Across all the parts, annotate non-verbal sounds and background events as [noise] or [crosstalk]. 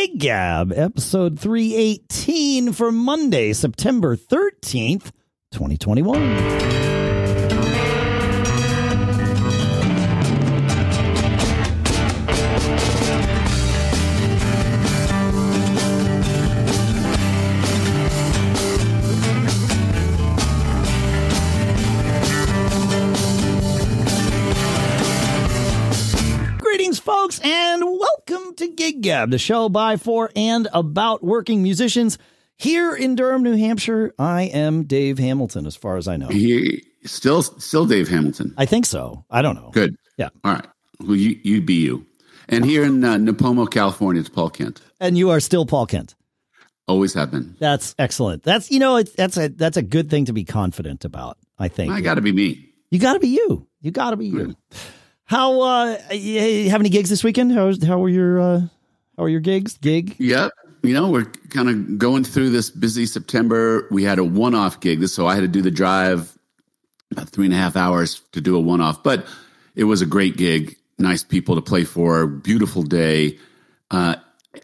Gig Gab, episode 318 for Monday, September 13th, 2021. Gig Gab, the show by, for, and about working musicians. Here in Durham, New Hampshire, I am Dave Hamilton, as far as I know. He, still, still Dave Hamilton. I think so. I don't know. Good. Yeah. All right. Well, you, you be you. And here in uh, Nipomo, California, it's Paul Kent. And you are still Paul Kent. Always have been. That's excellent. That's you know it, that's a that's a good thing to be confident about. I think I got to be me. You got to be you. You got to be you. How uh you have any gigs this weekend? How how were your uh how were your gigs? Gig? Yep. You know, we're kind of going through this busy September. We had a one off gig, so I had to do the drive about three and a half hours to do a one off, but it was a great gig. Nice people to play for, beautiful day. Uh,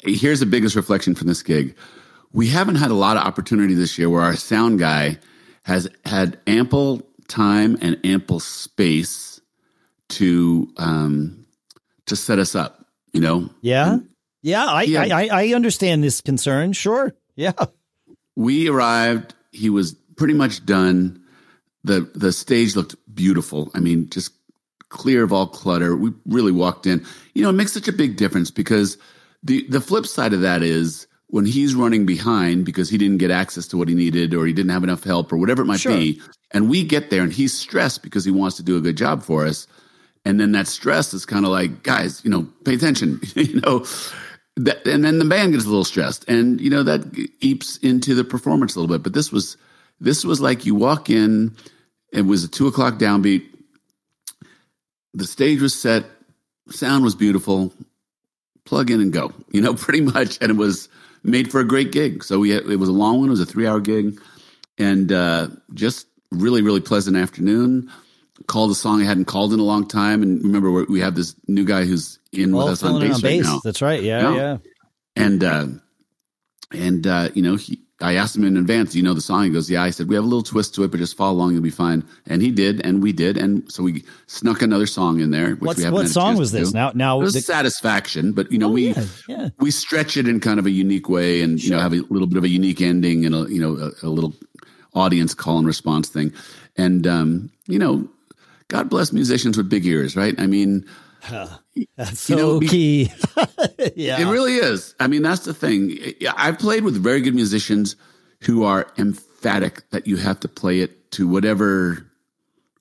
here's the biggest reflection from this gig. We haven't had a lot of opportunity this year where our sound guy has had ample time and ample space to um, to set us up. You know. Yeah. And, yeah. I, I I understand this concern. Sure. Yeah. We arrived. He was pretty much done. the The stage looked beautiful. I mean, just clear of all clutter. We really walked in. You know, it makes such a big difference because the the flip side of that is when he's running behind because he didn't get access to what he needed or he didn't have enough help or whatever it might sure. be, and we get there and he's stressed because he wants to do a good job for us and then that stress is kind of like guys you know pay attention [laughs] you know that, and then the band gets a little stressed and you know that eeps into the performance a little bit but this was this was like you walk in it was a two o'clock downbeat. The stage was set sound was beautiful plug in and go [laughs] you know pretty much and it was made for a great gig. So we had, it was a long one it was a three hour gig and uh, just really really pleasant afternoon called a song I hadn't called in a long time. And remember, we have this new guy who's in with us on bass, on bass, right now. That's right. Yeah, yeah. And uh, and uh, you know, he, I asked him in advance, "Do you know the song?" He goes, "Yeah." I said, "We have a little twist to it, but just follow along, you'll be fine." And he did, and we did, and so we snuck another song in there. Which What's, we haven't what song was this? Now, now it was the, satisfaction, but you know, oh, we yeah, yeah. we stretch it in kind of a unique way, and sure. you know, have a little bit of a unique ending and a you know a, a little audience call and response thing, and um, you know, God bless musicians with big ears, right? I mean, [laughs] that's so you know, key. [laughs] yeah, it really is. I mean, that's the thing. I've played with very good musicians who are emphatic that you have to play it to whatever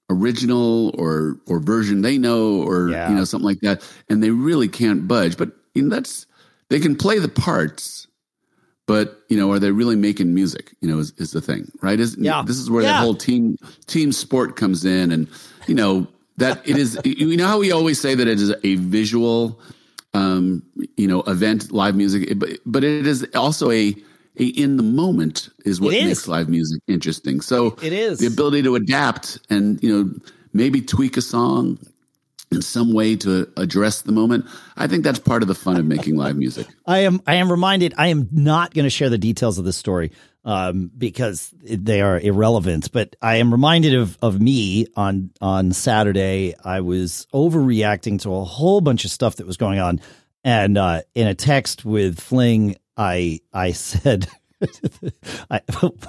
original or or version they know, or yeah. you know something like that, and they really can't budge. But you know, that's they can play the parts but you know, are they really making music? You know, is, is the thing, right? Is yeah. this is where yeah. that whole team team sport comes in, and you know that it is. you know how we always say that it is a visual, um, you know, event, live music, but but it is also a a in the moment is what makes live music interesting. So it is the ability to adapt and you know maybe tweak a song, in some way to address the moment. I think that's part of the fun of making live music. I am I am reminded I am not going to share the details of this story um, because they are irrelevant. But I am reminded of of me on on Saturday. I was overreacting to a whole bunch of stuff that was going on, and uh, in a text with Fling, I I said. [laughs] I,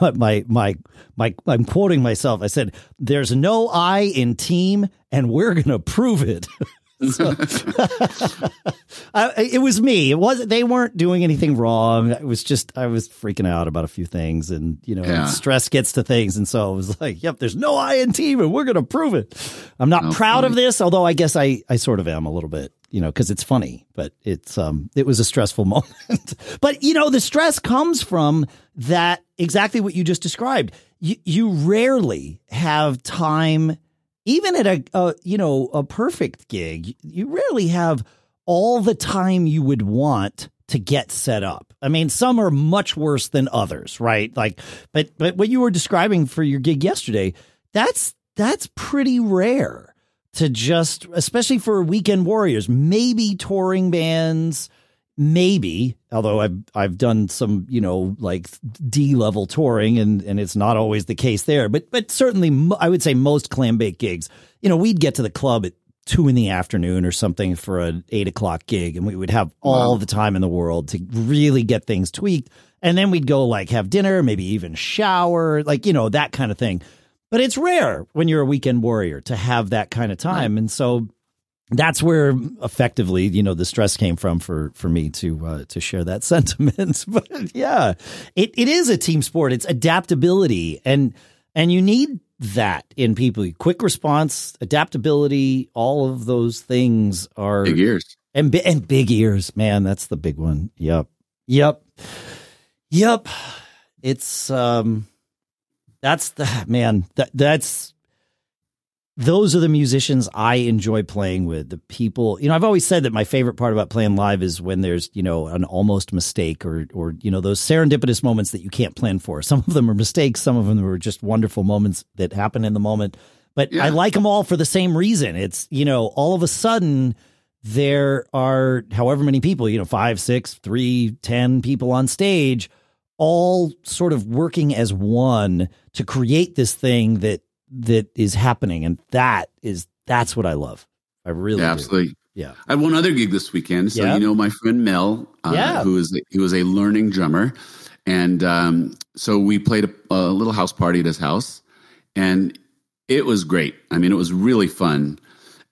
[laughs] my my my I'm quoting myself. I said, "There's no I in team, and we're gonna prove it." [laughs] so, [laughs] [laughs] I, it was me. It was they weren't doing anything wrong. It was just I was freaking out about a few things, and you know, yeah. stress gets to things, and so I was like, "Yep, there's no I in team, and we're gonna prove it." I'm not oh, proud funny. of this, although I guess I I sort of am a little bit you know, because it's funny, but it's um it was a stressful [laughs] moment. but you know, the stress comes from that exactly what you just described. You you rarely have time, even at a, a you know a perfect gig. You rarely have all the time you would want to get set up. I mean, some are much worse than others, right? Like, but but what you were describing for your gig yesterday, that's that's pretty rare to just, especially for weekend warriors, maybe touring bands, maybe although i've i've done some you know like d level touring and and it's not always the case there but but certainly i would say most clam bake gigs you know we'd get to the club at two in the afternoon or something for an eight o'clock gig and we would have all wow. the time in the world to really get things tweaked and then we'd go like have dinner maybe even shower like you know that kind of thing but it's rare when you're a weekend warrior to have that kind of time right. and so that's where effectively, you know, the stress came from for for me to uh, to share that [laughs] sentiment. but yeah, it, it is a team sport. It's adaptability, and and you need that in people. Quick response, adaptability, all of those things are big ears and and big ears. Man, that's the big one. Yep, yep, yep. It's um, that's the man. That that's those are the musicians I enjoy playing with. The people, you know, I've always said that my favorite part about playing live is when there's, you know, an almost mistake or, or, you know, those serendipitous moments that you can't plan for. Some of them are mistakes. Some of them are just wonderful moments that happen in the moment. But yeah. I like them all for the same reason. It's, you know, all of a sudden there are however many people, you know, five, six, three, ten people on stage, all sort of working as one to create this thing that that is happening, and that is that's what I love. I really yeah, absolutely. Yeah, I have one other gig this weekend. So yeah. you know my friend Mel, uh, yeah. who is he was a learning drummer, and um, so we played a, a little house party at his house, and it was great. I mean, it was really fun,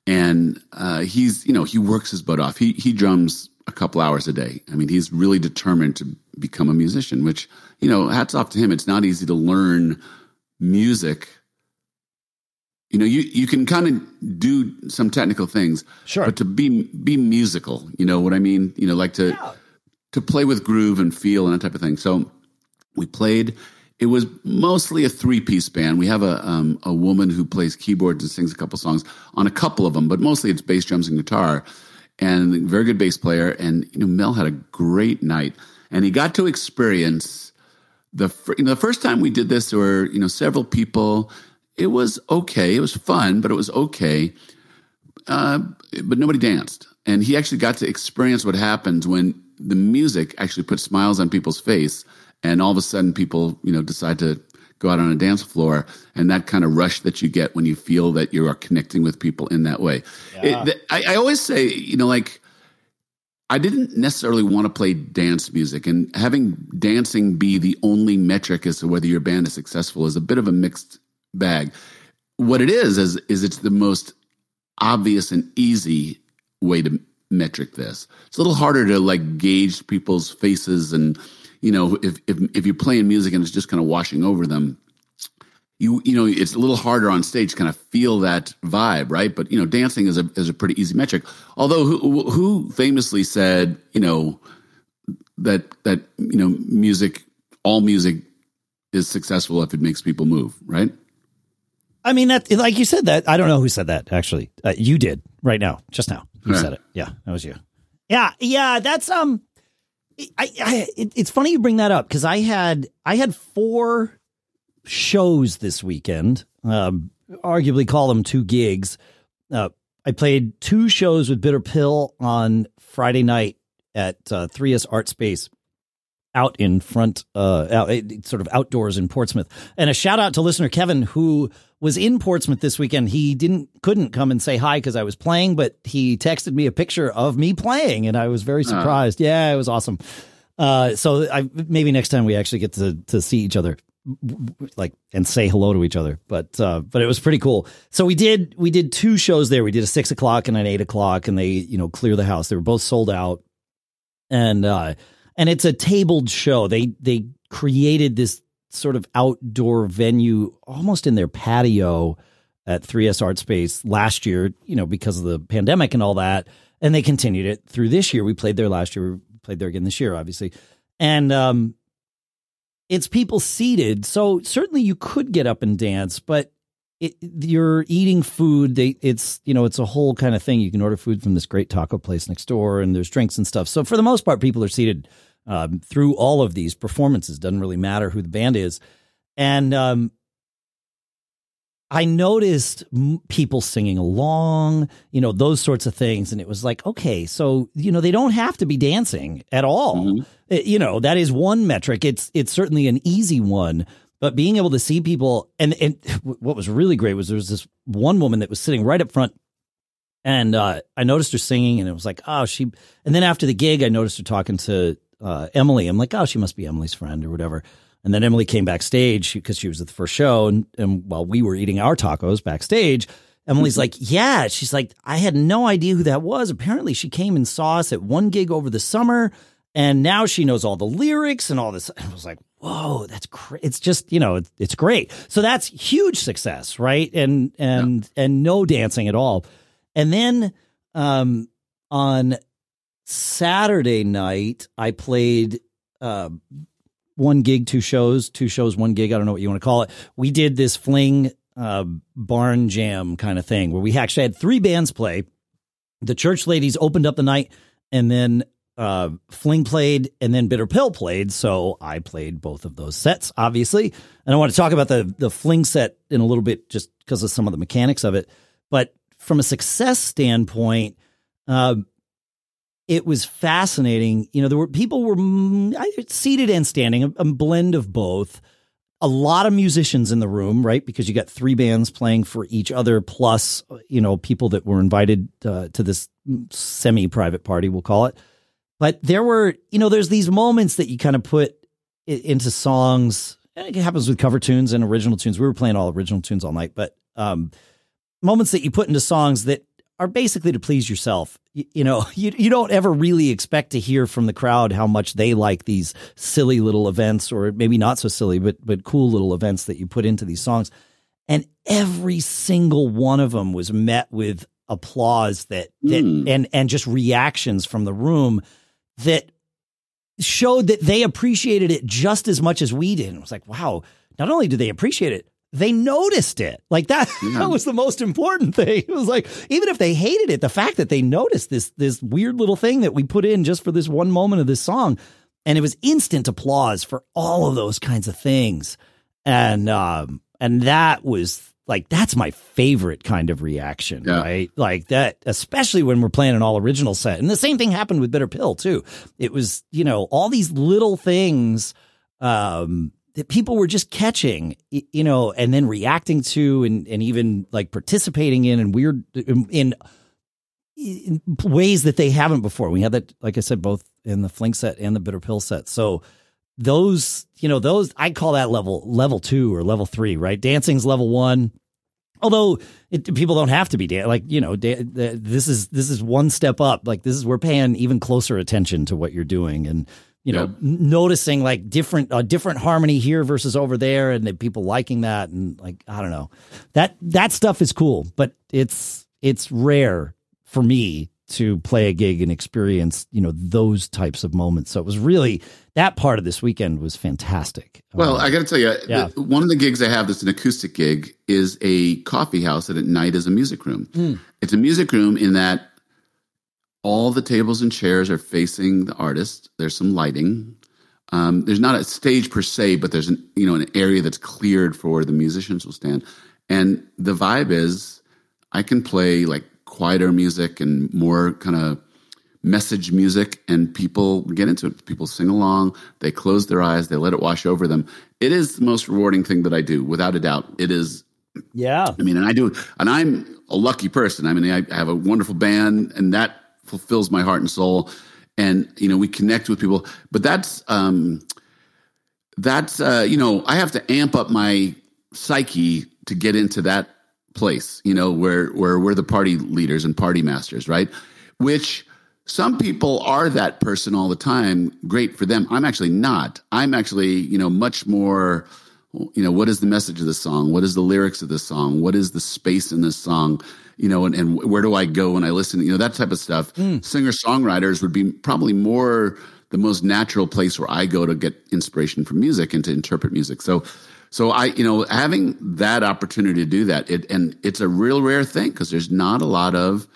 and uh, he's you know he works his butt off. He he drums a couple hours a day. I mean, he's really determined to become a musician. Which you know, hats off to him. It's not easy to learn music you know you you can kind of do some technical things sure. but to be be musical you know what i mean? You know like to yeah. to play with groove and feel and that type of thing. So we played it was mostly a three piece band. We have a um, a woman who plays keyboards and sings a couple songs on a couple of them but mostly it's bass drums and guitar and very good bass player and you know mel had a great night and he got to experience the you know the first time we did this there were you know several people it was okay. It was fun, but it was okay. Uh, but nobody danced. And he actually got to experience what happens when the music actually puts smiles on people's face, and all of a sudden people, you know, decide to go out on a dance floor, and that kind of rush that you get when you feel that you are connecting with people in that way. Yeah. It, I, I always say, you know, like I didn't necessarily want to play dance music, and having dancing be the only metric as to whether your band is successful is a bit of a mixed bag. What it is is is it's the most obvious and easy way to metric this. It's a little harder to like gauge people's faces and you know if if if you're playing music and it's just kind of washing over them you you know it's a little harder on stage kind of feel that vibe right but you know dancing is a is a pretty easy metric although who who famously said you know that that you know music all music is successful if it makes people move right I mean, that like you said that. I don't know who said that actually. Uh, you did right now, just now. You said it. Yeah, that was you. Yeah, yeah. That's um. I, I it, it's funny you bring that up because I had I had four shows this weekend. Um, arguably call them two gigs. Uh, I played two shows with Bitter Pill on Friday night at uh, 3S Art Space out in front, uh, out, sort of outdoors in Portsmouth. And a shout out to listener Kevin who was in Portsmouth this weekend. He didn't couldn't come and say hi because I was playing, but he texted me a picture of me playing, and I was very surprised. Uh. Yeah, it was awesome. Uh, so I maybe next time we actually get to to see each other like and say hello to each other but uh but it was pretty cool so we did we did two shows there we did a six o'clock and an eight o'clock and they you know clear the house they were both sold out and uh and it's a tabled show. They they created this sort of outdoor venue almost in their patio at 3S Art Space last year, you know, because of the pandemic and all that. And they continued it through this year. We played there last year. We played there again this year, obviously. And um it's people seated. So certainly you could get up and dance, but it, you're eating food. They, it's you know, it's a whole kind of thing. You can order food from this great taco place next door, and there's drinks and stuff. So for the most part, people are seated um, through all of these performances. Doesn't really matter who the band is, and um, I noticed people singing along, you know, those sorts of things. And it was like, okay, so, you know, they don't have to be dancing at all. Mm-hmm. It, eh, you know, that is one metric. It's, it's certainly an easy one, but being able to see people and, and what was really great was there was this one woman that was sitting right up front and uh, I noticed her singing and it was like, oh, she, and then after the gig, I noticed her talking to uh, Emily. I'm like, oh, she must be Emily's friend or whatever. And then Emily came backstage because she was at the first show. And, and while we were eating our tacos backstage, Emily's like, yeah. She's like, I had no idea who that was. Apparently, she came and saw us at one gig over the summer. And now she knows all the lyrics and all this. I was like, whoa, that's great. It's just, you know, it's, it's great. So that's huge success, right? And, and, yeah. and no dancing at all. And then, um, on Saturday night, I played, uh, one gig, two shows, two shows, one gig. I don't know what you want to call it. We did this fling uh, barn jam kind of thing where we actually had three bands play. The church ladies opened up the night, and then uh, Fling played, and then Bitter Pill played. So I played both of those sets, obviously. And I want to talk about the the Fling set in a little bit, just because of some of the mechanics of it. But from a success standpoint, uh, it was fascinating. You know, there were people were mm, seated and standing, a, a, blend of both. A lot of musicians in the room, right? Because you got three bands playing for each other, plus you know people that were invited uh, to this semi-private party, we'll call it. But there were, you know, there's these moments that you kind of put into songs. And it happens with cover tunes and original tunes. We were playing all original tunes all night, but um, moments that you put into songs that are basically to please yourself. You, you, know, [laughs] you you don't ever really expect to hear from the crowd how much they like these silly little events, or maybe not so silly, but but cool little events that you put into these songs. And every single one of them was met with applause that, that mm. and and just reactions from the room that showed that they appreciated it just as much as we did. And it was like, wow, not only do they appreciate it, they noticed it. Like that, [laughs] yeah. that was the most important thing. [laughs] It was like, even if they hated it, the fact that they noticed this, this weird little thing that we put in just for this one moment of this song. And it was instant applause for all of those kinds of things. And, um, and that was like, that's my favorite kind of reaction, yeah. right? Like that, especially when we're playing an all original set. And the same thing happened with Bitter Pill too. It was, you know, all these little things, um, that people were just catching, you know, and then reacting to and, and even like participating in and weird in, in, in ways that they haven't before. We had that, like I said, both in the Fling set and the Bitter Pill set. So those, you know, those I call that level level two or level three, right? Dancing's level one. Although it, people don't have to be dan- like you know da- this is this is one step up. Like this is we're paying even closer attention to what you're doing and you know, yep. noticing like different a uh, different harmony here versus over there, and the people liking that, and like I don't know, that that stuff is cool, but it's it's rare for me to play a gig and experience you know those types of moments. So it was really that part of this weekend was fantastic. Well, um, I got to tell you, yeah. the, one of the gigs I have that's an acoustic gig is a coffee house that at night is a music room. Mm. It's a music room in that all the tables and chairs are facing the artist. There's some lighting. Um, there's not a stage per se, but there's an you know an area that's cleared for where the musicians will stand. And the vibe is, I can play like quieter music and more kind of message music, and people get into it. People sing along. They close their eyes. They let it wash over them. It is the most rewarding thing that I do, without a doubt. It is. Yeah. I mean, and I do, and I'm a lucky person. I mean, I have a wonderful band, and that fulfills my heart and soul. And you know, we connect with people. But that's um, that's uh, you know, I have to amp up my psyche to get into that place. You know, where where we're the party leaders and party masters, right? Which some people are that person all the time. Great for them. I'm actually not. I'm actually, you know, much more you know what is the message of the song what is the lyrics of the song what is the space in this song you know, and, and where do I go when I listen? You know, that type of stuff. Mm. Singer songwriters would be probably more the most natural place where I go to get inspiration from music and to interpret music. So, so I, you know, having that opportunity to do that, it, and it's a real rare thing because there's not a lot of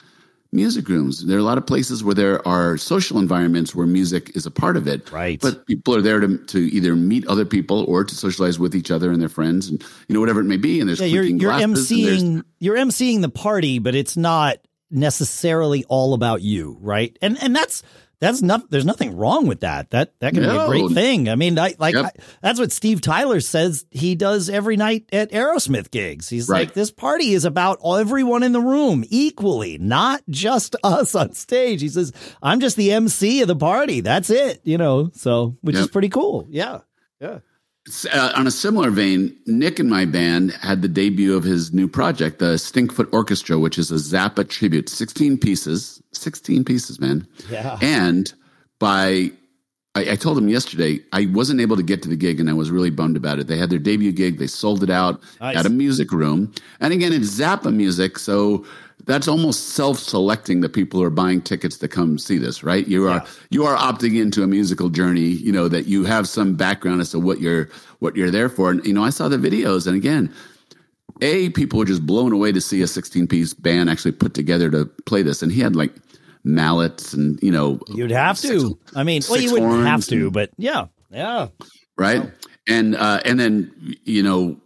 music rooms. There are a lot of places where there are social environments where music is a part of it. Right. But people are there to, to either meet other people or to socialize with each other and their friends and you know whatever it may be. And there's yeah, you're, you're emceeing you're emceeing the party, but it's not necessarily all about you, right? And and that's that's not there's nothing wrong with that that that can no. be a great thing i mean I, like yep. I, that's what steve tyler says he does every night at aerosmith gigs he's right. like this party is about everyone in the room equally not just [laughs] us on stage he says i'm just the mc of the party that's it you know so which yep. is pretty cool yeah yeah uh, on a similar vein, Nick and my band had the debut of his new project, the Stinkfoot Orchestra, which is a Zappa tribute, 16 pieces, 16 pieces, man. Yeah. And by, I, I, told him yesterday, I wasn't able to get to the gig and I was really bummed about it. They had their debut gig, they sold it out nice. at a music room. And again, it's Zappa music. So that's almost self-selecting the people who are buying tickets to come see this, right? You are yeah. you are opting into a musical journey, you know, that you have some background as to what you're what you're there for. And you know, I saw the videos and again, A, people were just blown away to see a 16-piece band actually put together to play this. And he had like mallets and, you know, You'd have six, to. I mean, well, you wouldn't have to, and, but yeah. Yeah. Right? Wow. And uh and then you know,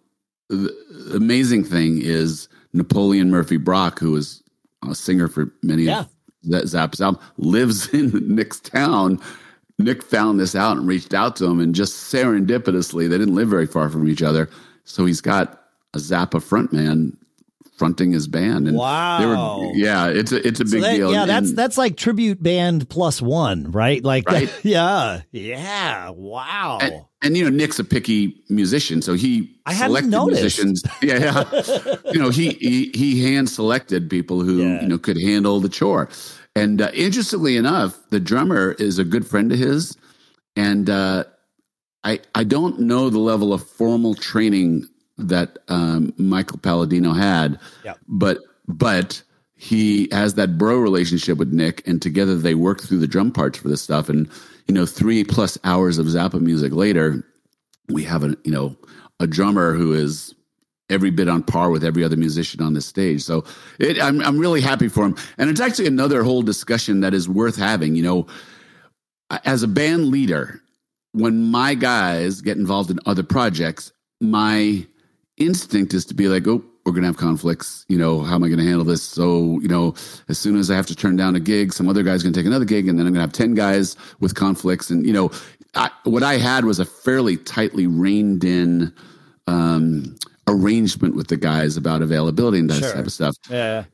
the amazing thing is Napoleon Murphy Brock, who was a singer for many yeah. of Zappa's album, lives [laughs] in Nick's town. Nick found this out and reached out to him, and just serendipitously, they didn't live very far from each other. So he's got a Zappa frontman fronting his band. And wow. Were, yeah, it's a it's a so big that, deal. Yeah, and, that's that's like tribute band plus one, right? Like right? That, [laughs] yeah. Yeah. Wow. And, and, you know, Nick's a picky musician, so he I selected musicians. [laughs] Yeah, yeah. you know, he, he he hand selected people who, yeah. you know, could handle the chore. And uh, interestingly enough, the drummer is a good friend of his. And uh, I I don't know the level of formal training that um, Michael Palladino had. Yeah. But but he has that bro relationship with Nick, and together they work through the drum parts for this stuff. And you know, three plus hours of Zappa music later, we have a you know a drummer who is every bit on par with every other musician on this stage. So it, I'm I'm really happy for him, and it's actually another whole discussion that is worth having. You know, as a band leader, when my guys get involved in other projects, my instinct is to be like, oh, we're going to have conflicts. You know, how am I going to handle this? So, you know, as soon as I have to turn down a gig, some other guy's going to take another gig, and then I'm going to have 10 guys with conflicts. And, you know, I, what I had was a fairly tightly reined in um, arrangement with the guys about availability and that sure. type of stuff. Yeah.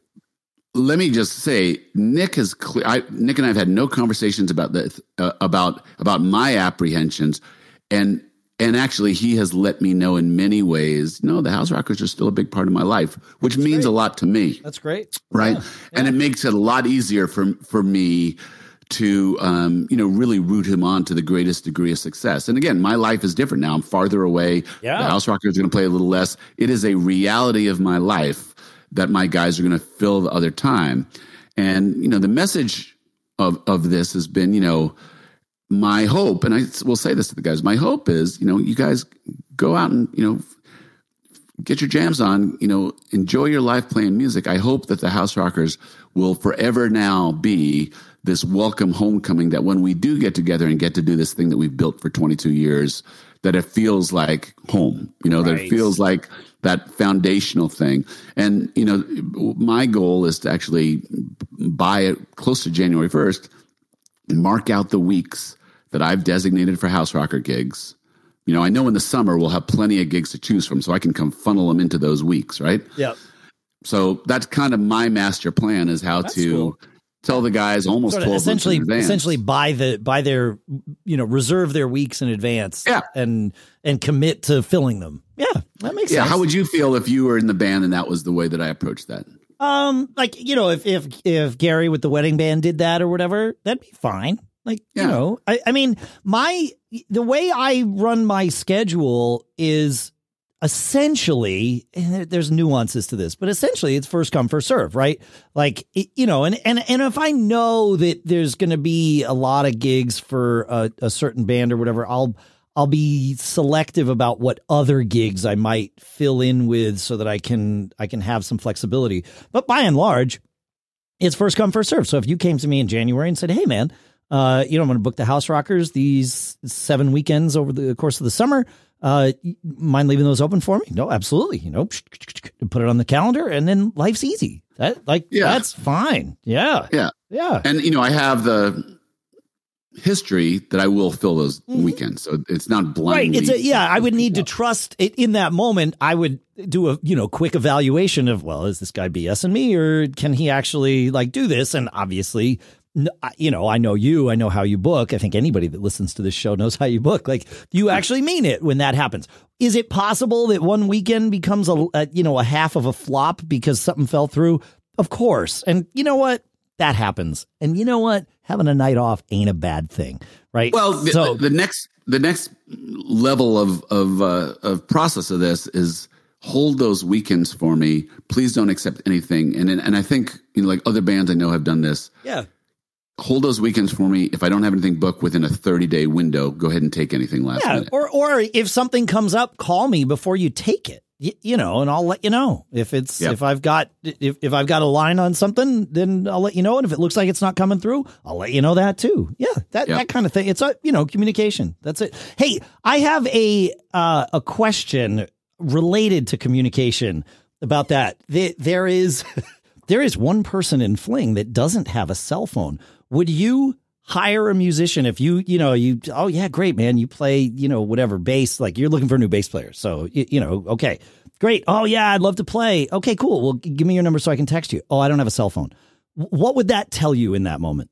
Let me just say, Nick has clear. I, Nick and I have had no conversations about this, uh, about about my apprehensions, and and actually, he has let me know in many ways, no, the House Rockers are still a big part of my life, which That's means great. a lot to me. That's great. Right. Yeah. And yeah. it makes it a lot easier for, for me to, um, you know, really root him on to the greatest degree of success. And again, my life is different now. I'm farther away. Yeah. The House Rockers are going to play a little less. It is a reality of my life that my guys are going to fill the other time. And, you know, the message of, of this has been, you know, my hope, and I will say this to the guys, my hope is, you know, you guys go out and, you know, get your jams on, you know, enjoy your life playing music. I hope that the House Rockers will forever now be this welcome homecoming that when we do get together and get to do this thing that we've built for 22 years, that it feels like home, you know, right. that it feels like that foundational thing. And, you know, my goal is to actually buy it close to January 1st, mark out the weeks that I've designated for house rocker gigs. You know, I know in the summer we'll have plenty of gigs to choose from, so I can come funnel them into those weeks, right? Yeah. So that's kind of my master plan is how that's to cool. tell the guys almost sort of essentially essentially buy the buy their you know reserve their weeks in advance. Yeah. and and commit to filling them. Yeah, that makes sense. yeah, sense. How would you feel if you were in the band and that was the way that I approached that? Um, like you know, if if if Gary with the wedding band did that or whatever, that'd be fine. Like, yeah. you know, I, I mean, my, the way I run my schedule is essentially there's nuances to this but essentially it's first come first serve right like you know and and and if i know that there's going to be a lot of gigs for a, a, certain band or whatever i'll i'll be selective about what other gigs i might fill in with so that i can i can have some flexibility but by and large it's first come first serve. So if you came to me in January and said, "Hey, man, uh, you know, I'm going to book the House Rockers these seven weekends over the course of the summer. Uh, mind leaving those open for me? No, absolutely. You know, put it on the calendar, and then life's easy. That like yeah. that's fine. Yeah, yeah, yeah. And you know, I have the history that I will fill those mm-hmm. weekends, so it's not blind. Right. It's a, yeah. I would need to trust it in that moment. I would do a you know quick evaluation of well, is this guy BSing me, or can he actually like do this? And obviously, you know, I know you, I know how you book. I think anybody that listens to this show knows how you book. Like you actually mean it when that happens. Is it possible that one weekend becomes a, a, you know, a half of a flop because something fell through? Of course. And you know what? That happens. And you know what? Having a night off ain't a bad thing, right? Well, the, so the, the next the next level of of uh, of process of this is hold those weekends for me. Please don't accept anything. And and I think you know, like other bands I know have done this. Yeah hold those weekends for me. If I don't have anything booked within a 30 day window, go ahead and take anything last yeah, minute. Or, or if something comes up, call me before you take it. You, you know, and I'll let you know if it's yep. if I've got if, if I've got a line on something, then I'll let you know. And if it looks like it's not coming through, I'll let you know that too. Yeah, that yep. that kind of thing. It's a you know communication. That's it. Hey, I have a uh, a question related to communication about that. There is [laughs] there is one person in Fling that doesn't have a cell phone would you hire a musician if you you know you oh yeah great man. You play you know whatever bass like you're looking for a new bass player. So you, you know okay. Great. Oh yeah I'd love to play. Okay cool. Well give me your number so I can text you. Oh I don't have a cell phone. What would that tell you in that moment?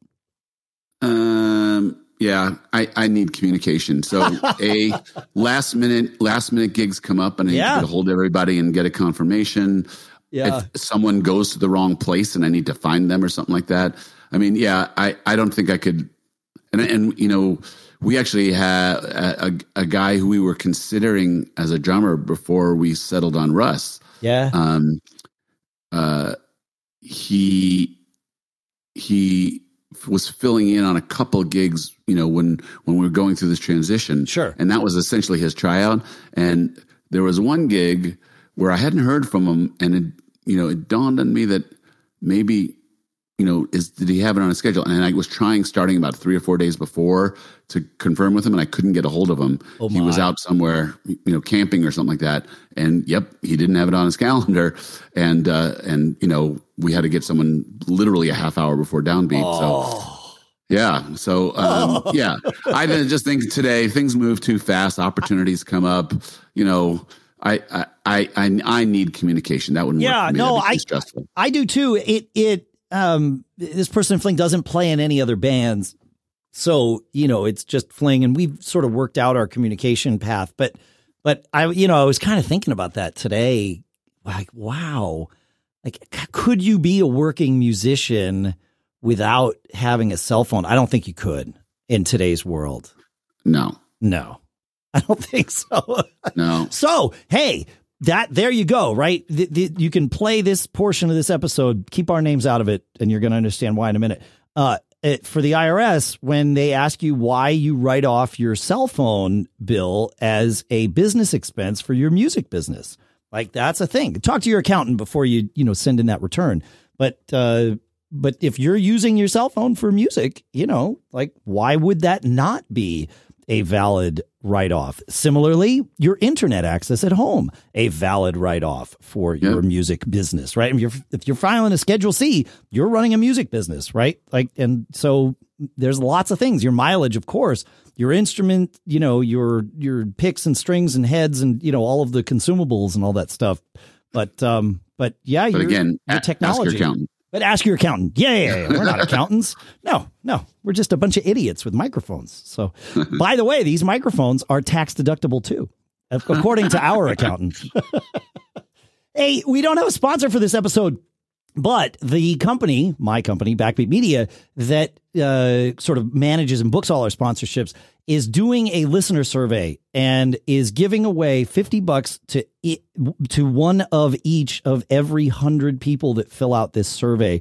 Um yeah I I need communication. So a [laughs] last minute last minute gigs come up and I need to hold everybody and get a confirmation. Yeah. if someone goes to the wrong place and I need to find them or something like that I mean, yeah, I, I don't think I could. And, and you know, we actually had a, a, a, guy who we were considering as a drummer before we settled on Russ. Yeah. Um, uh, he, he was filling in on a couple gigs, you know, when, when we were going through this transition. Sure. And that was essentially his tryout. And there was one gig where I hadn't heard from him and it, you know, it dawned on me that maybe you know, is did he have it on his schedule? And I was trying starting about three or four days before to confirm with him, and I couldn't get a hold of him. Oh he was out somewhere, you know, camping or something like that. And yep, he didn't have it on his [laughs] calendar. And uh, and you know, we had to get someone literally a half hour before downbeat. Oh. So. Yeah. So, um, [laughs] yeah, I just think today things move too fast. Opportunities come up. You know, I, I, I, I need communication. That wouldn't. Yeah. No, I, stressful. I do too. It, it, um, this person Fling doesn't play in any other bands. So, you know, it's just Fling and we've sort of worked out our communication path. But, but I, you know, I was kind of thinking about that today. Like, wow, like, could you be a working musician without having a cell phone? I don't think you could in today's world. No. No. [laughs] I don't think so. No. so, hey, that there you go right? The, the, you can play this portion of this episode keep our names out of it and you're going to understand why in a minute. Uh, it, for the irs when they ask you why you write off your cell phone bill as a business expense for your music business like that's a thing. Talk to your accountant before you you know send in that return. But uh but if you're using your cell phone for music you know like why would that not be a valid write off. Similarly, your internet access at home, a valid write off for yep. your music business, right? If you're, if you're filing a Schedule C, you're running a music business, right? Like, and so there's lots of things. Your mileage, of course, your instrument, you know, your your picks and strings and heads and you know all of the consumables and all that stuff. But um, but yeah, but again, your technology. But ask your accountant. Yeah, yeah, yeah. we're not [laughs] accountants. No, no, we're just a bunch of idiots with microphones. So, [laughs] by the way, these microphones are tax deductible too, according to our accountant. [laughs] hey, we don't have a sponsor for this episode, but the company, my company, Backbeat Media, that uh, sort of manages and books all our sponsorships, is doing a listener survey and is giving away 50 bucks to to one of each of every 100 people that fill out this survey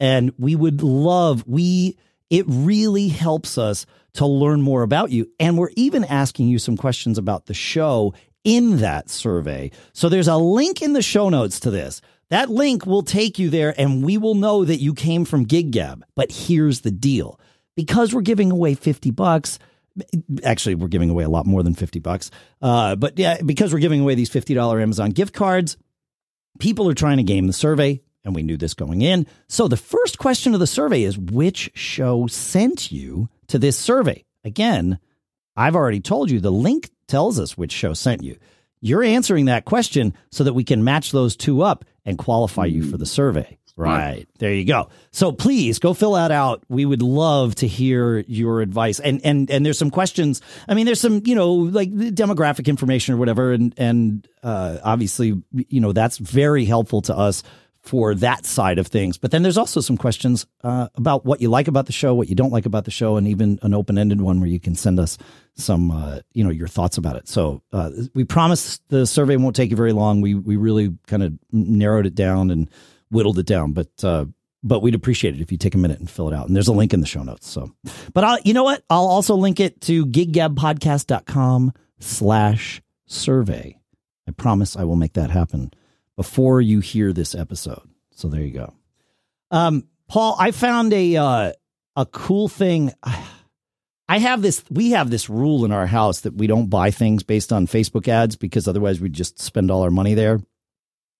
and we would love we it really helps us to learn more about you and we're even asking you some questions about the show in that survey. So there's a link in the show notes to this. That link will take you there and we will know that you came from GigGab. But here's the deal. Because we're giving away 50 bucks, actually we're giving away a lot more than 50 bucks. Uh, but yeah, because we're giving away these $50 Amazon gift cards, people are trying to game the survey and we knew this going in. So the first question of the survey is which show sent you to this survey? Again, I've already told you the link tells us which show sent you. You're answering that question so that we can match those two up and qualify you for the survey. Right. There you go. So please go fill that out. We would love to hear your advice. And and and there's some questions. I mean, there's some, you know, like demographic information or whatever and and uh obviously, you know, that's very helpful to us for that side of things. But then there's also some questions uh, about what you like about the show, what you don't like about the show, and even an open ended one where you can send us some, uh, you know, your thoughts about it. So uh, we promise the survey won't take you very long. We we really kind of narrowed it down and whittled it down, but uh, but we'd appreciate it if you take a minute and fill it out. And there's a link in the show notes. So, but I'll, you know what? I'll also link it to giggabpodcast.com slash survey. I promise I will make that happen before you hear this episode. So there you go. Um, Paul, I found a, uh, a cool thing. I have this, we have this rule in our house that we don't buy things based on Facebook ads because otherwise we'd just spend all our money there.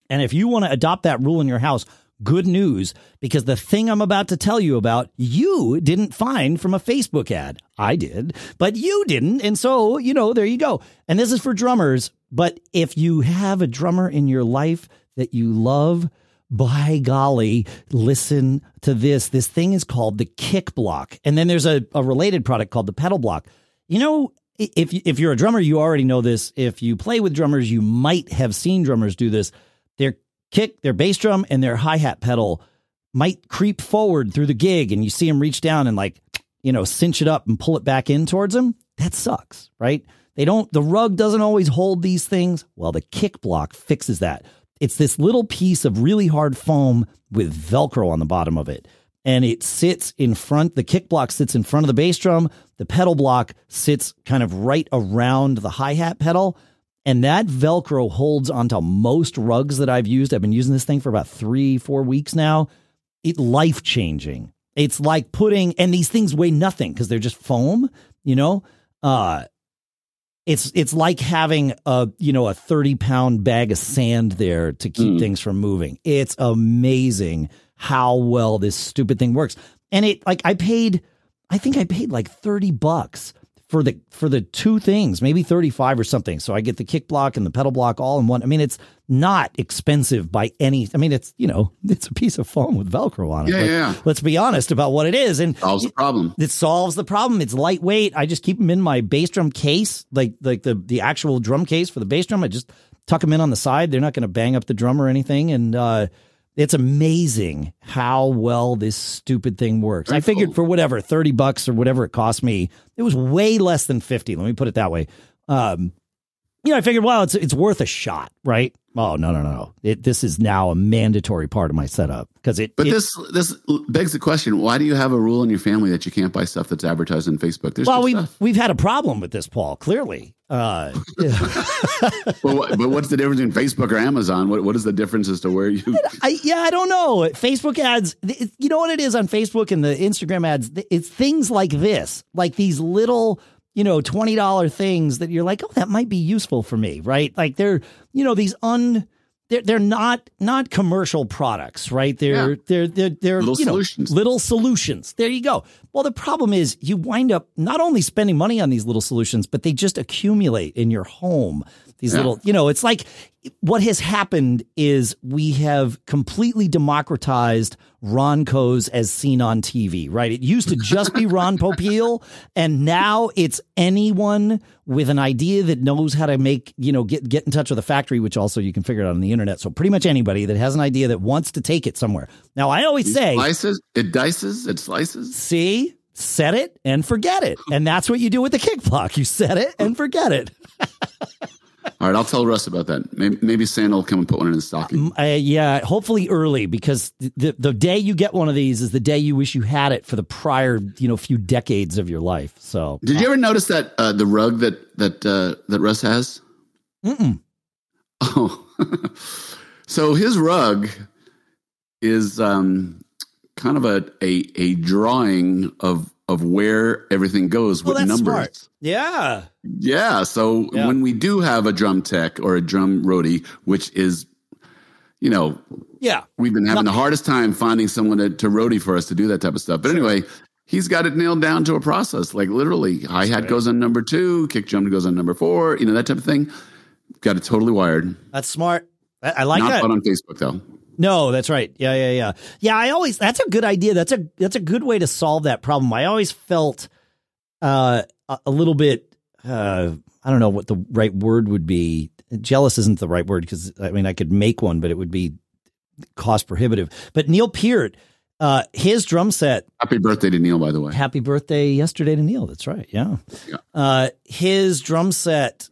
And if you want to adopt that rule in your house, good news because the thing I'm about to tell you about, you didn't find from a Facebook ad. I did, but you didn't. And so, you know, there you go. And this is for drummers. But if you have a drummer in your life that you love, by golly, listen to this. This thing is called the kick block. And then there's a, a related product called the pedal block. You know, if, if you're a drummer, you already know this. If you play with drummers, you might have seen drummers do this kick, their bass drum, and their hi hat pedal might creep forward through the gig, and you see them reach down and like, you know, cinch it up and pull it back in towards them. That sucks, right? They don't, the rug doesn't always hold these things. Well, the kick block fixes that. It's this little piece of really hard foam with Velcro on the bottom of it. And it sits in front, the kick block sits in front of the bass drum. The pedal block sits kind of right around the hi hat pedal. And that Velcro holds onto most rugs that I've used. I've been using this thing for about three, four weeks now. It life changing. It's like putting, and these things weigh nothing because they're just foam, you know? Uh, it's it's like having a you know a 30 pound bag of sand there to keep mm. things from moving it's amazing how well this stupid thing works and it like i paid i think i paid like 30 bucks for the for the two things, maybe 35 or something. So I get the kick block and the pedal block all in one. I mean, it's not expensive by any I mean, it's, you know, [laughs] it's a piece of foam with Velcro on it. Yeah, yeah. Let's be honest about what it is. And solves the problem. It solves the problem. It's lightweight. I just keep them in my bass drum case, like like the the actual drum case for the bass drum. I just tuck them in on the side. They're not going to bang up the drum or anything. And uh it's amazing how well this stupid thing works. I figured for whatever, 30 bucks or whatever it cost me, it was way less than 50. Let me put it that way. Um, you know, I figured, well, it's it's worth a shot, right? Oh no, no, no! It, this is now a mandatory part of my setup because it. But it, this this begs the question: Why do you have a rule in your family that you can't buy stuff that's advertised on Facebook? There's well, we've stuff. we've had a problem with this, Paul. Clearly, uh, [laughs] but, what, but what's the difference in Facebook or Amazon? What what is the difference as to where you? [laughs] I, yeah, I don't know. Facebook ads. You know what it is on Facebook and the Instagram ads? It's things like this, like these little you know, $20 things that you're like, oh, that might be useful for me, right? Like they're, you know, these un, they're, they're not not commercial products, right? They're yeah. they're they're they're little you know, solutions. little solutions. There you go. Well, the problem is you wind up not only spending money on these little solutions, but they just accumulate in your home. These yeah. little, you know, it's like what has happened is we have completely democratized Roncos as seen on TV, right? It used to just be Ron [laughs] Popeil, and now it's anyone with an idea that knows how to make, you know, get get in touch with a factory, which also you can figure it out on the internet. So pretty much anybody that has an idea that wants to take it somewhere. Now I always say it slices, it dices, it slices. See, set it and forget it. And that's what you do with the kick block. You set it and forget it. [laughs] All right, I'll tell Russ about that. Maybe, maybe Santa will come and put one in his stocking. Uh, yeah, hopefully early because the the day you get one of these is the day you wish you had it for the prior you know few decades of your life. So, did you ever notice that uh, the rug that that uh, that Russ has? Mm-mm. Oh, [laughs] so his rug is um, kind of a, a a drawing of of where everything goes Well, with numbers. smart. Yeah. Yeah. So Yeah. when we do have a drum tech or a drum roadie, which is, you know, Yeah. we've been having the hardest time finding someone to, to roadie for us to do that type of stuff. But anyway, he's got it nailed down to a process. Like literally, hi hat right. goes on number two, kick drum goes on number four, you know, that type of thing. Got it totally wired. That's smart. I, I like Not that. on Facebook though. No, that's right. Yeah, yeah, yeah. Yeah, I always that's a good idea. That's a that's a good way to solve that problem. I always felt uh a, a little bit uh I don't know what the right word would be. Jealous isn't the right word because I mean I could make one, but it would be cost prohibitive. But Neil Peart, uh his drum set Happy birthday to Neil, by the way. Happy birthday yesterday to Neil. That's right. Yeah. Yeah. Uh, his drum set,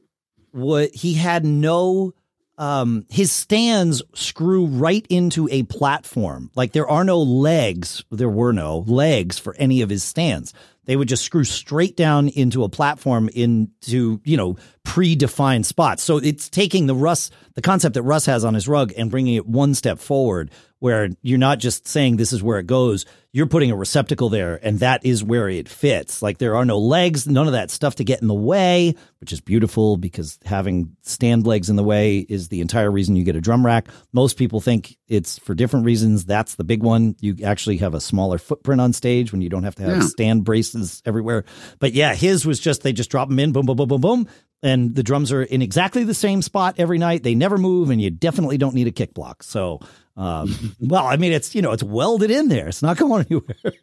what he had no, um, his stands screw right into a platform. Like there are no legs. There were no legs for any of his stands. They would just screw straight down into a platform into, you know, predefined spots. So it's taking the Russ, the concept that Russ has on his rug and bringing it one step forward where you're not just saying this is where it goes. You're putting a receptacle there and that is where it fits. Like there are no legs, none of that stuff to get in the way, which is beautiful because having stand legs in the way is the entire reason you get a drum rack. Most people think it's for different reasons. That's the big one. You actually have a smaller footprint on stage when you don't have to have Yeah. stand braces everywhere. But yeah, his was just they just drop them in, boom, boom, boom, boom, boom. And the drums are in exactly the same spot every night. They never move, and you definitely don't need a kick block. So, um, [laughs] well, I mean, it's you know, it's welded in there. It's not [laughs] going anywhere.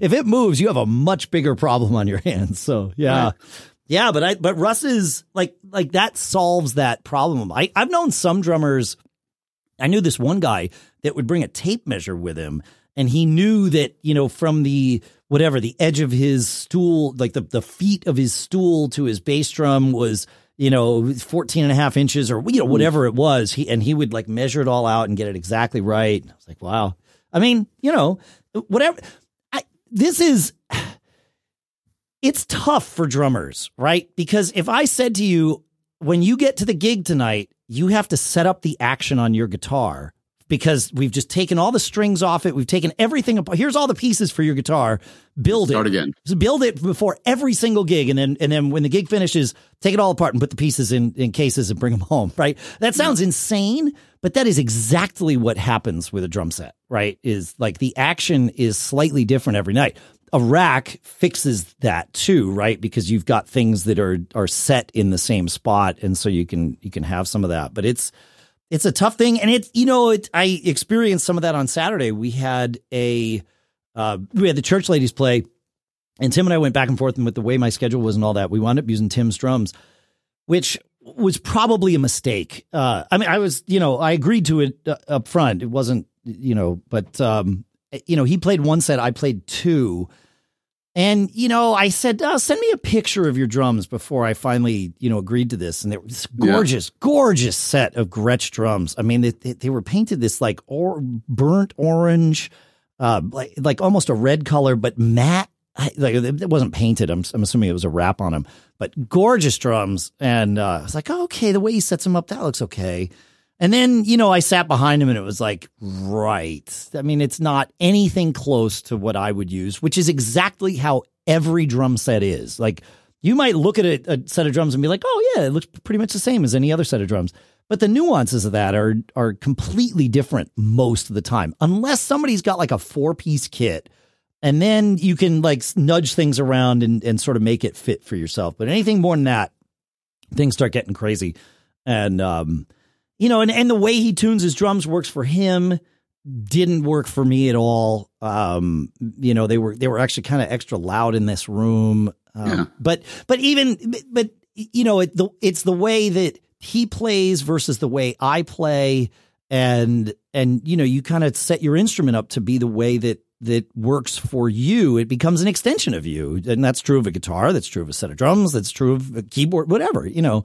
If it moves, you have a much bigger problem on your hands. So, yeah, Right. yeah. But I, but Russ is like, like that solves that problem. I, I've known some drummers. I knew this one guy that would bring a tape measure with him and he knew that, you know, from the whatever, the edge of his stool, like the, the feet of his stool to his bass drum was, you know, 14 and a half inches or, you know, whatever it was. He, and he would like measure it all out and get it exactly right. I was like, wow. I mean, you know, whatever. I, this is, it's tough for drummers, right? Because if I said to you, when you get to the gig tonight, you have to set up the action on your guitar because we've just taken all the strings off it. We've taken everything apart. Here's all the pieces for your guitar. Build Start it. again. So build it before every single gig, and then and then when the gig finishes, take it all apart and put the pieces in in cases and bring them home. Right? That sounds insane, but that is exactly what happens with a drum set. Right? Is like the action is slightly different every night. A rack fixes that too, right? Because you've got things that are are set in the same spot, and so you can you can have some of that. But it's it's a tough thing, and it's you know it, I experienced some of that on Saturday. We had a uh, we had the church ladies play, and Tim and I went back and forth, and with the way my schedule was and all that, we wound up using Tim's drums, which was probably a mistake. Uh, I mean, I was you know I agreed to it uh, up front. It wasn't you know, but um, you know he played one set, I played two. And you know, I said, oh, "Send me a picture of your drums before I finally, you know, agreed to this." And it was Yeah. gorgeous, gorgeous set of Gretsch drums. I mean, they, they, they were painted this like or burnt orange, uh, like like almost a red color, but matte. Like it wasn't painted. I'm, I'm assuming it was a wrap on them, but gorgeous drums. And uh, I was like, oh, okay, the way he sets them up, that looks okay. And then, you know, I sat behind him and it was like, right. I mean, it's not anything close to what I would use, which is exactly how every drum set is. Like, you might look at a, a set of drums and be like, oh, yeah, it looks pretty much the same as any other set of drums. But the nuances of that are are completely different most of the time, unless somebody's got like a four piece kit, and then you can like nudge things around and and sort of make it fit for yourself. But anything more than that, things start getting crazy. And um, you know, and and the way he tunes his drums works for him didn't work for me at all. Um, you know, they were they were actually kind of extra loud in this room. Um, Yeah. But but even but you know, it, the, it's the way that he plays versus the way I play, and and you know, you kind of set your instrument up to be the way that that works for you. It becomes an extension of you, and that's true of a guitar. That's true of a set of drums. That's true of a keyboard. Whatever you know.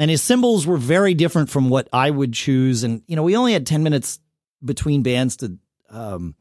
And his cymbals were very different from what I would choose. And you know, we only had ten minutes between bands to um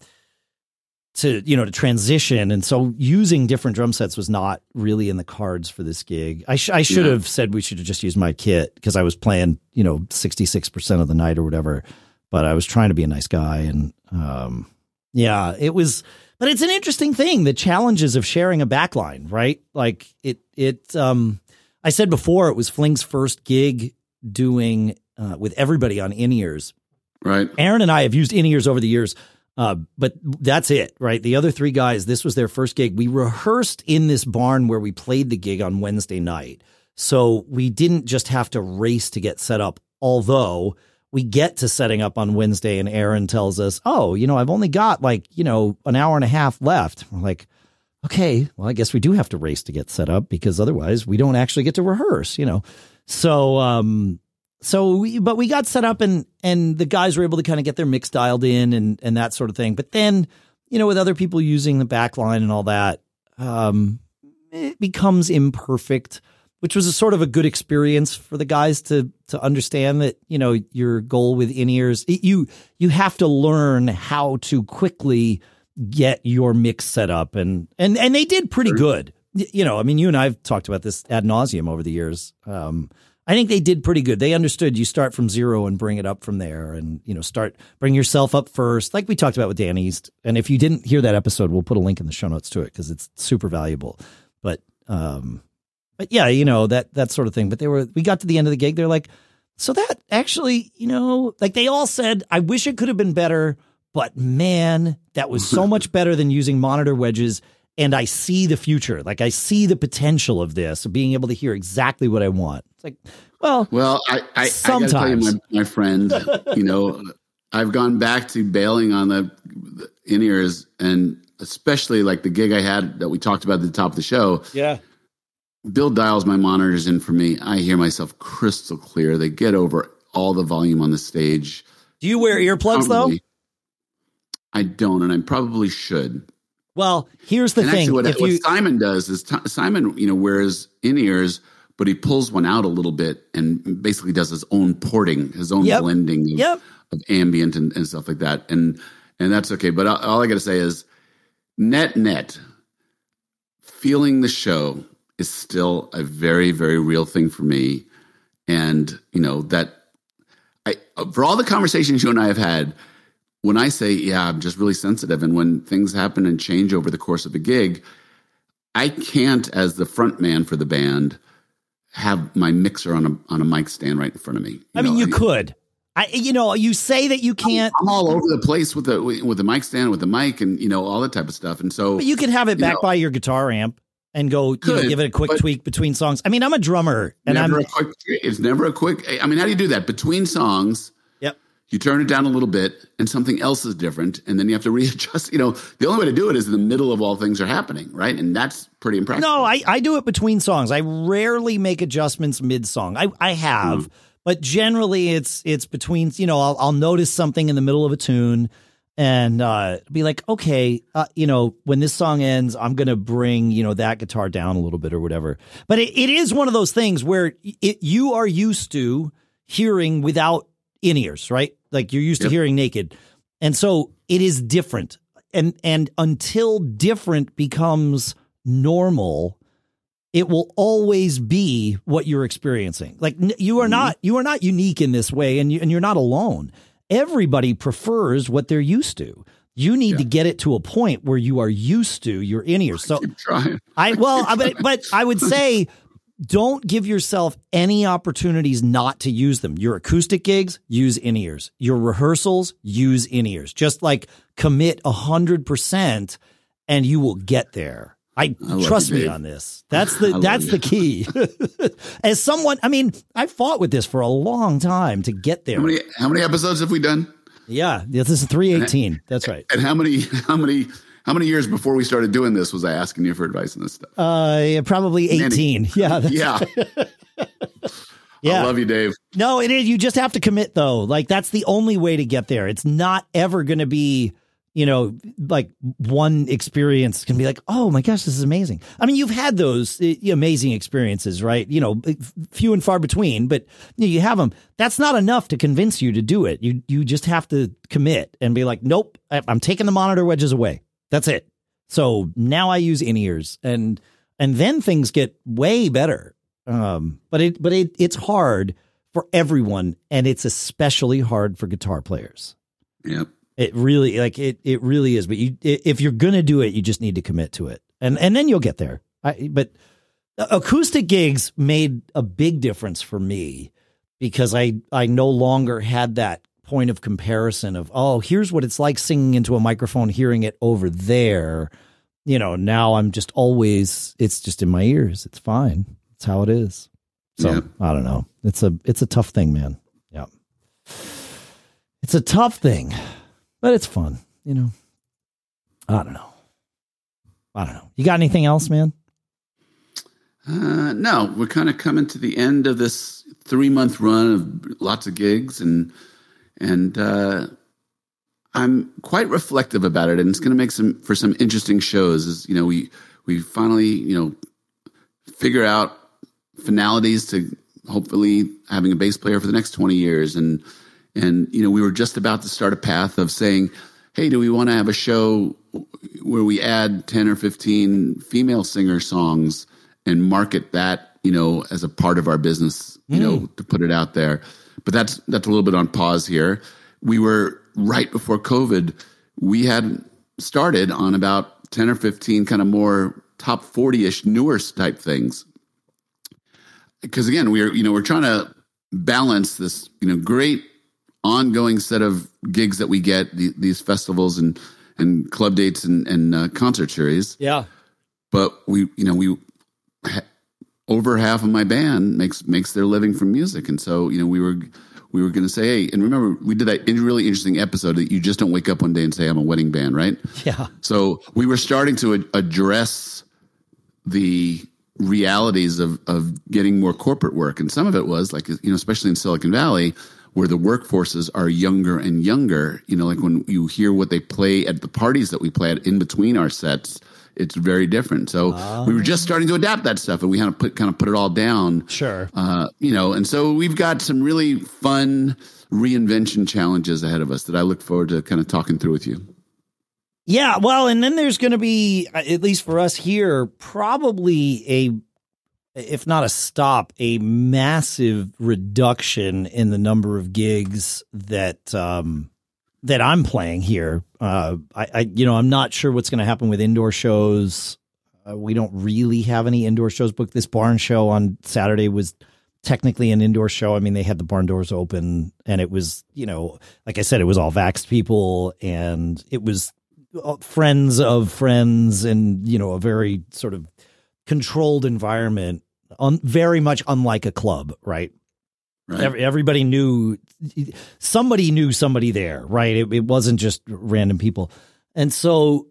to you know to transition and so using different drum sets was not really in the cards for this gig i, sh- I should yeah. have said we should have just used my kit because i was playing you know 66% of the night or whatever but i was trying to be a nice guy and um, yeah it was but it's an interesting thing the challenges of sharing a backline right like it it um i said before it was fling's first gig doing uh, with everybody on in ears right aaron and i have used in ears over the years uh, but that's it, right? The other three guys, this was their first gig. We rehearsed in this barn where we played the gig on Wednesday night. So we didn't just have to race to get set up, although we get to setting up on Wednesday and Aaron tells us, Oh, you know, I've only got like, you know, an hour and a half left. We're like, okay, well, I guess we do have to race to get set up because otherwise we don't actually get to rehearse, you know? So, um, so we, but we got set up and and the guys were able to kind of get their mix dialed in and and that sort of thing. But then, you know, with other people using the back line and all that, um, it becomes imperfect, which was a sort of a good experience for the guys to to understand that you know your goal with in ears you you have to learn how to quickly get your mix set up and and and they did pretty good. You know, I mean, you and I've talked about this ad nauseum over the years. Um, I think they did pretty good. They understood you start from zero and bring it up from there, and you know start bring yourself up first, like we talked about with Dan East. And if you didn't hear that episode, we'll put a link in the show notes to it because it's super valuable. But um, but yeah, you know that that sort of thing. But they were we got to the end of the gig, they're like, so that actually, you know, like they all said, I wish it could have been better, but man, that was so much [laughs] better than using monitor wedges and I see the future. Like I see the potential of this, of being able to hear exactly what I want. It's like, well, well, I, I, sometimes. I gotta tell you, my, my friend, [laughs] you know, I've gone back to bailing on the, the in ears, and especially like the gig I had that we talked about at the top of the show. Yeah. Bill dials my monitors in for me. I hear myself crystal clear. They get over all the volume on the stage. Do you wear earplugs though? I don't, and I probably should. Well, here's the and thing. Actually, what, what Simon does is t- Simon, you know, wears in ears, but he pulls one out a little bit and basically does his own porting, his own yep. blending of, yep. of ambient and, and, stuff like that. And and that's okay. But all I got to say is, net net, feeling the show is still a very very real thing for me. And you know that I for all the conversations you and I have had when I say, yeah, I'm just really sensitive, and when things happen and change over the course of a gig, I can't, as the front man for the band, have my mixer on a on a mic stand right in front of me. I mean, you I could. I, you know, you say that you can't. I'm, all over the place with the with the mic stand, with the mic, and you know all that type of stuff. And so, but you could have it back know, by your guitar amp and go, could, you know, give it a quick tweak between songs. I mean, I'm a drummer, and I'm. A quick, it's never a quick. I mean, how do you do that between songs? You turn it down a little bit and something else is different and then you have to [laughs] readjust you know. The only way to do it is in the middle of all things are happening right? And that's pretty impressive no i, I do it between songs. I rarely make adjustments mid-song. I, I have mm. but generally it's it's between you know I'll, I'll notice something in the middle of a tune and uh, be like okay uh, you know when this song ends i'm gonna bring you know that guitar down a little bit or whatever. But it, it is one of those things where it, you are used to hearing without in ears right like you're used yep. to hearing naked. And so it is different. And and until different becomes normal, it will always be what you're experiencing. Like you are mm-hmm. not you are not unique in this way and you, and you're not alone. Everybody prefers what they're used to. You need yeah. to get it to a point where you are used to your in ears. So I well, I, but, but I would say don't give yourself any opportunities not to use them. Your acoustic gigs, use in ears. Your rehearsals, use in ears. Just like commit a hundred percent and you will get there. I, I trust you, me on this. That's the that's you. the key. [laughs] As someone, I mean, I fought with this for a long time to get there. How many, how many episodes have we done? Yeah, this is three eighteen. That's right. And how many [laughs] how many how many years before we started doing this was I asking you for advice on this stuff? Uh, probably 18. Many. [laughs] Yeah. yeah. [laughs] yeah. I love you, Dave. No, it is. You just have to commit though. Like that's the only way to get there. It's not ever going to be, you know, like one experience can be like, oh my gosh, this is amazing. I mean, you've had those uh, amazing experiences, right? You know, few and far between, but you, you have them. That's not enough to convince you to do it. You you just have to commit and be like, nope, I'm taking the monitor wedges away. That's it. So now I use in ears, and and then things get way better. Um, but it but it it's hard for everyone, and it's especially hard for guitar players. Yep. It really like it it really is. But you if you're gonna do it, you just need to commit to it, and and then you'll get there. I, but acoustic gigs made a big difference for me because I I no longer had that point of comparison of oh here's what it's like singing into a microphone hearing it over there. You know now i'm just always it's just in my ears. It's fine. It's how it is. So yeah. i don't know. It's a it's a tough thing man. Yeah. It's a tough thing but it's fun you know. I don't know. I don't know. You got anything else man? Uh, no. We're kind of coming to the end of this three month run of lots of gigs and and uh, I'm quite reflective about it, and it's going to make some for some interesting shows. As you know, we we finally you know figure out finalities to hopefully having a bass player for the next 20 years, and and you know we were just about to start a path of saying, hey, do we want to have a show where we add 10 or 15 female singer songs and market that you know as a part of our business, you mm. know, to put it out there but that's that's a little bit on pause here. We were right before COVID. We had started on about ten or fifteen kind of more top forty ish newer type things. Because again, we're you know we're trying to balance this you know great ongoing set of gigs that we get the, these festivals and and club dates and, and uh, concert series. Yeah, but we you know we over half of my band makes makes their living from music, and so you know we were we were going to say, hey, and remember we did that really interesting episode that you just don't wake up one day and say I'm a wedding band, right? Yeah. So we were starting to ad- address the realities of of getting more corporate work, and some of it was like you know, especially in Silicon Valley. Where the workforces are younger and younger, you know, like when you hear what they play at the parties that we play at in between our sets, it's very different. So we were just starting to adapt that stuff, and we kind of put kind of put it all down. Sure, uh, you know, and so we've got some really fun reinvention challenges ahead of us that I look forward to kind of talking through with you. Yeah, well, and then there's going to be, at least for us here, probably a, if not a stop, a massive reduction in the number of gigs that um, that I'm playing here. Uh, I, I, you know, I'm not sure what's going to happen with indoor shows. Uh, we don't really have any indoor shows booked. This barn show on Saturday was technically an indoor show. I mean, they had the barn doors open, and it was, you know, like I said, it was all vaxxed people, and it was uh, friends of friends, and you know, a very sort of controlled environment, un- very much unlike a club, right? Right. Every, everybody knew somebody knew somebody there, right? It, it wasn't just random people, and so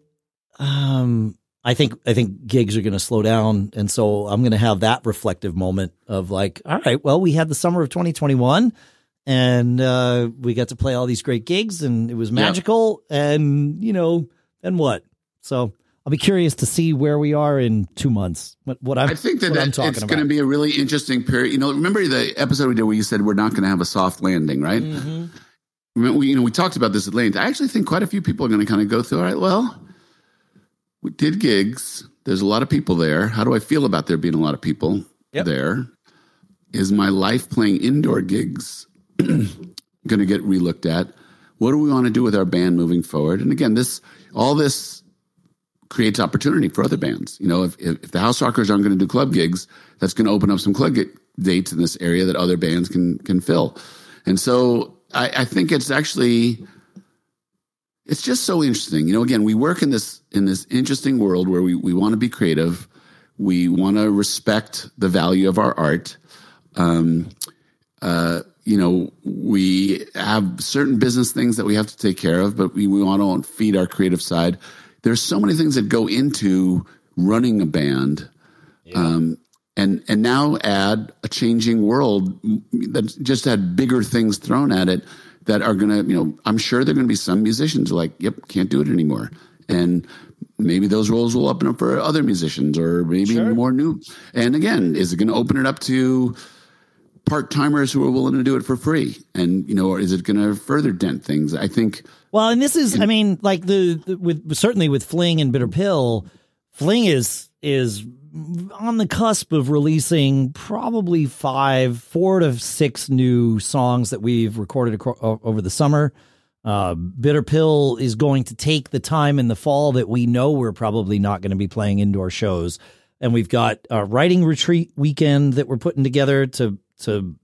um, I think I think gigs are going to slow down, and so I'm going to have that reflective moment of like, all right, well, we had the summer of 2021, and uh, we got to play all these great gigs, and it was magical, yeah. and you know, and what? So I'll be curious to see where we are in two months. What, what I'm, I think that, that it's going to be a really interesting period. You know, remember the episode we did where you said we're not going to have a soft landing, right? Mm-hmm. We, you know, we talked about this at length. I actually think quite a few people are going to kind of go through. All right, well, we did gigs. There's a lot of people there. How do I feel about there being a lot of people yep. there? Is my life playing indoor gigs [clears throat] going to get relooked at? What do we want to do with our band moving forward? And again, this all this creates opportunity for other bands. You know, if, if the House Rockers aren't going to do club gigs, that's going to open up some club dates in this area that other bands can can fill. And so I, I think it's actually it's just so interesting. You know, again, we work in this in this interesting world where we, we want to be creative, we want to respect the value of our art. Um, uh, you know, we have certain business things that we have to take care of, but we, we want to feed our creative side there's so many things that go into running a band. Yeah. Um, and and now add a changing world that just had bigger things thrown at it that are gonna you know I'm sure there are gonna be some musicians like yep can't do it anymore and maybe those roles will open up for other musicians or maybe sure. more new and again is it gonna open it up to part timers who are willing to do it for free? And you know, or is it going to further dent things? I think. Well, and this is, I mean, like the, the with certainly with Fling and Bitter Pill, Fling is is on the cusp of releasing probably five, four to six new songs that we've recorded over the summer. Uh, Bitter Pill is going to take the time in the fall that we know we're probably not going to be playing indoor shows, and we've got a writing retreat weekend that we're putting together to to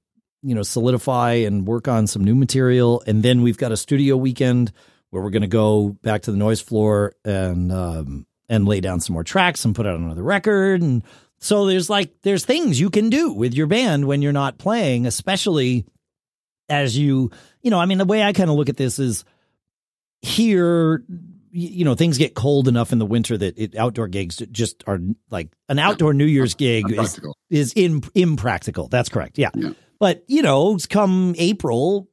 you know solidify and work on some new material, and then we've got a studio weekend where we're going to go back to the noise floor and um, and lay down some more tracks and put out another record. And so there's like, there's things you can do with your band when you're not playing, especially as you, you know, I mean, the way I kind of look at this is here, you know, things get cold enough in the winter that it, outdoor gigs just are like an outdoor New Year's gig is, is in, impractical. That's correct. Yeah. yeah. But, you know, come April,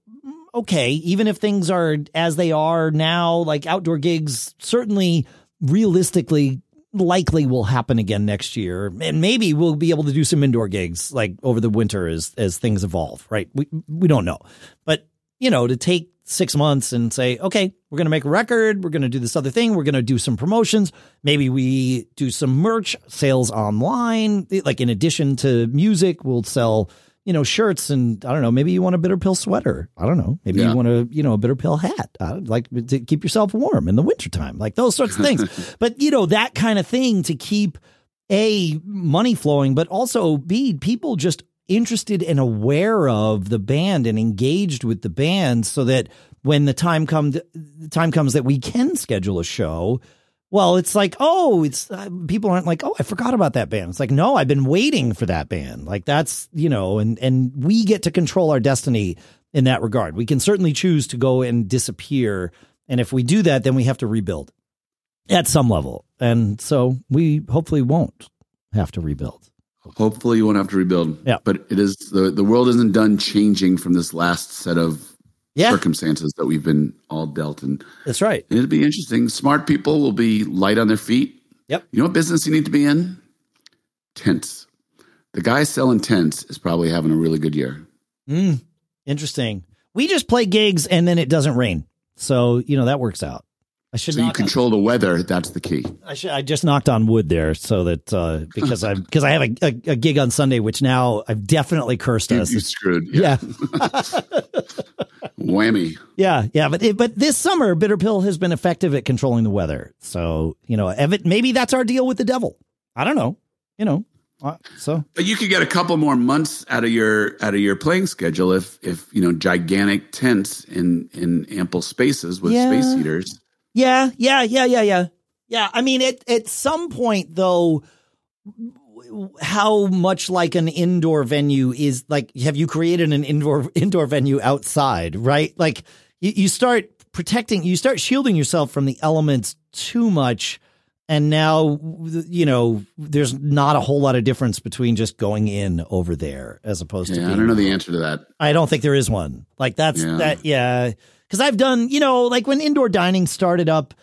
okay, even if things are as they are now, like outdoor gigs certainly realistically likely will happen again next year. And maybe we'll be able to do some indoor gigs like over the winter as as things evolve right? We we don't know. But you know to take 6 months and say okay we're going to make a record we're going to do this other thing we're going to do some promotions maybe we do some merch sales online like in addition to music we'll sell you know, shirts and I don't know, maybe you want a bitter pill sweater. I don't know. Maybe yeah. you want a, you know, a bitter pill hat. Uh, like to keep yourself warm in the wintertime, like those sorts of things. [laughs] but, you know, that kind of thing to keep A, money flowing, but also B, people just interested and aware of the band and engaged with the band so that when the time comes, the time comes that we can schedule a show, well, it's like, oh, it's uh, people aren't like, oh, I forgot about that band. It's like, no, I've been waiting for that band. Like that's, you know, and and we get to control our destiny in that regard. We can certainly choose to go and disappear, and if we do that, then we have to rebuild at some level. And so we hopefully won't have to rebuild. Hopefully you won't have to rebuild. Yeah. But it is the the world isn't done changing from this last set of yeah. circumstances that we've been all dealt. And that's right. And it'll be interesting. Smart people will be light on their feet. Yep. You know what business you need to be in? Tents. The guy selling tents is probably having a really good year. Mm, interesting. We just play gigs and then it doesn't rain. So, you know, that works out. I should. So you control on, the weather. That's the key. I should. I just knocked on wood there, so that uh, because I because I have a, a, a, gig on Sunday, which now I've definitely cursed you, us. You screwed. Yeah. yeah. [laughs] Whammy. Yeah, yeah, but it, but this summer, Bitter Pill has been effective at controlling the weather. So you know, maybe that's our deal with the devil. I don't know. You know, uh, so but you could get a couple more months out of your out of your playing schedule if if you know gigantic tents in in ample spaces with yeah. space heaters. Yeah, yeah, yeah, yeah, yeah, yeah. I mean, at at some point though how much like an indoor venue is like have you created an indoor [laughs] indoor venue outside right like you, you start protecting you start shielding yourself from the elements too much and now you know there's not a whole lot of difference between just going in over there as opposed to. yeah, to I don't know the answer to that. I don't think there is one. Like that's yeah. that yeah cuz I've done, you know, like when indoor dining started up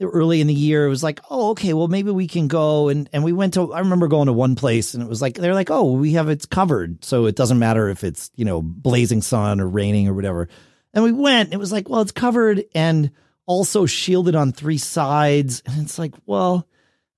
early in the year, it was like, oh, okay, well, maybe we can go. And, and we went to, I remember going to one place and it was like, they're like, oh, we have it's covered. So it doesn't matter if it's, you know, blazing sun or raining or whatever. And we went, it was like, well, it's covered and also shielded on three sides. And it's like, well,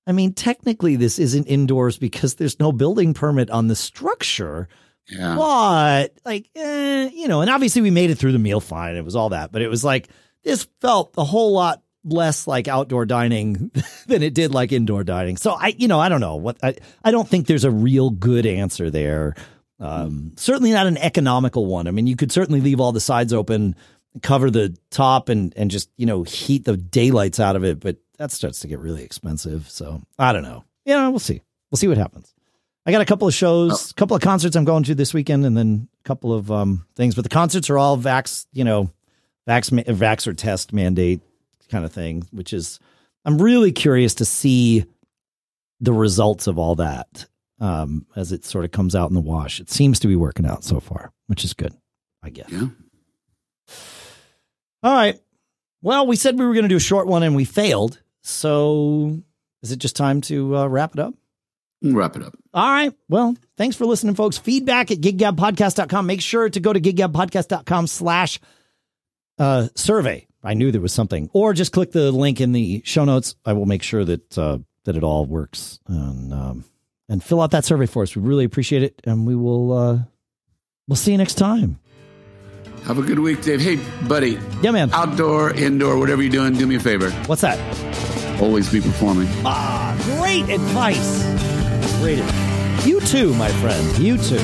I mean, technically, this isn't indoors because there's no building permit on the structure. Yeah. But, like, eh, you know, and obviously we made it through the meal fine. It was all that. But it was like, this felt a whole lot less like outdoor dining [laughs] than it did like indoor dining. So I, you know, I don't know what I, I don't think there's a real good answer there. Um, certainly not an economical one. I mean, you could certainly leave all the sides open, cover the top and, and just, you know, heat the daylights out of it, but that starts to get really expensive. So I don't know. Yeah, we'll see. We'll see what happens. I got a couple of shows, a oh. couple of concerts I'm going to this weekend and then a couple of um, things, but the concerts are all vax, you know, vax, vax or test mandate kind of thing, which is I'm really curious to see the results of all that um, as it sort of comes out in the wash. It seems to be working out so far, which is good, I guess. Yeah. All right. Well, we said we were going to do a short one and we failed. So is it just time to uh, wrap it up? Wrap it up. All right. Well, thanks for listening, folks. Feedback at giggabpodcast.com. Make sure to go to giggabpodcast.com slash uh, survey. I knew there was something. Or just click the link in the show notes. I will make sure that uh, that it all works. And um, and fill out that survey for us. We really appreciate it. And we will uh, we'll see you next time. Have a good week, Dave. Hey, buddy. Yeah, man. Outdoor, indoor, whatever you're doing, do me a favor. What's that? Always be performing. Ah, great advice. Great. You too, my friend. You too.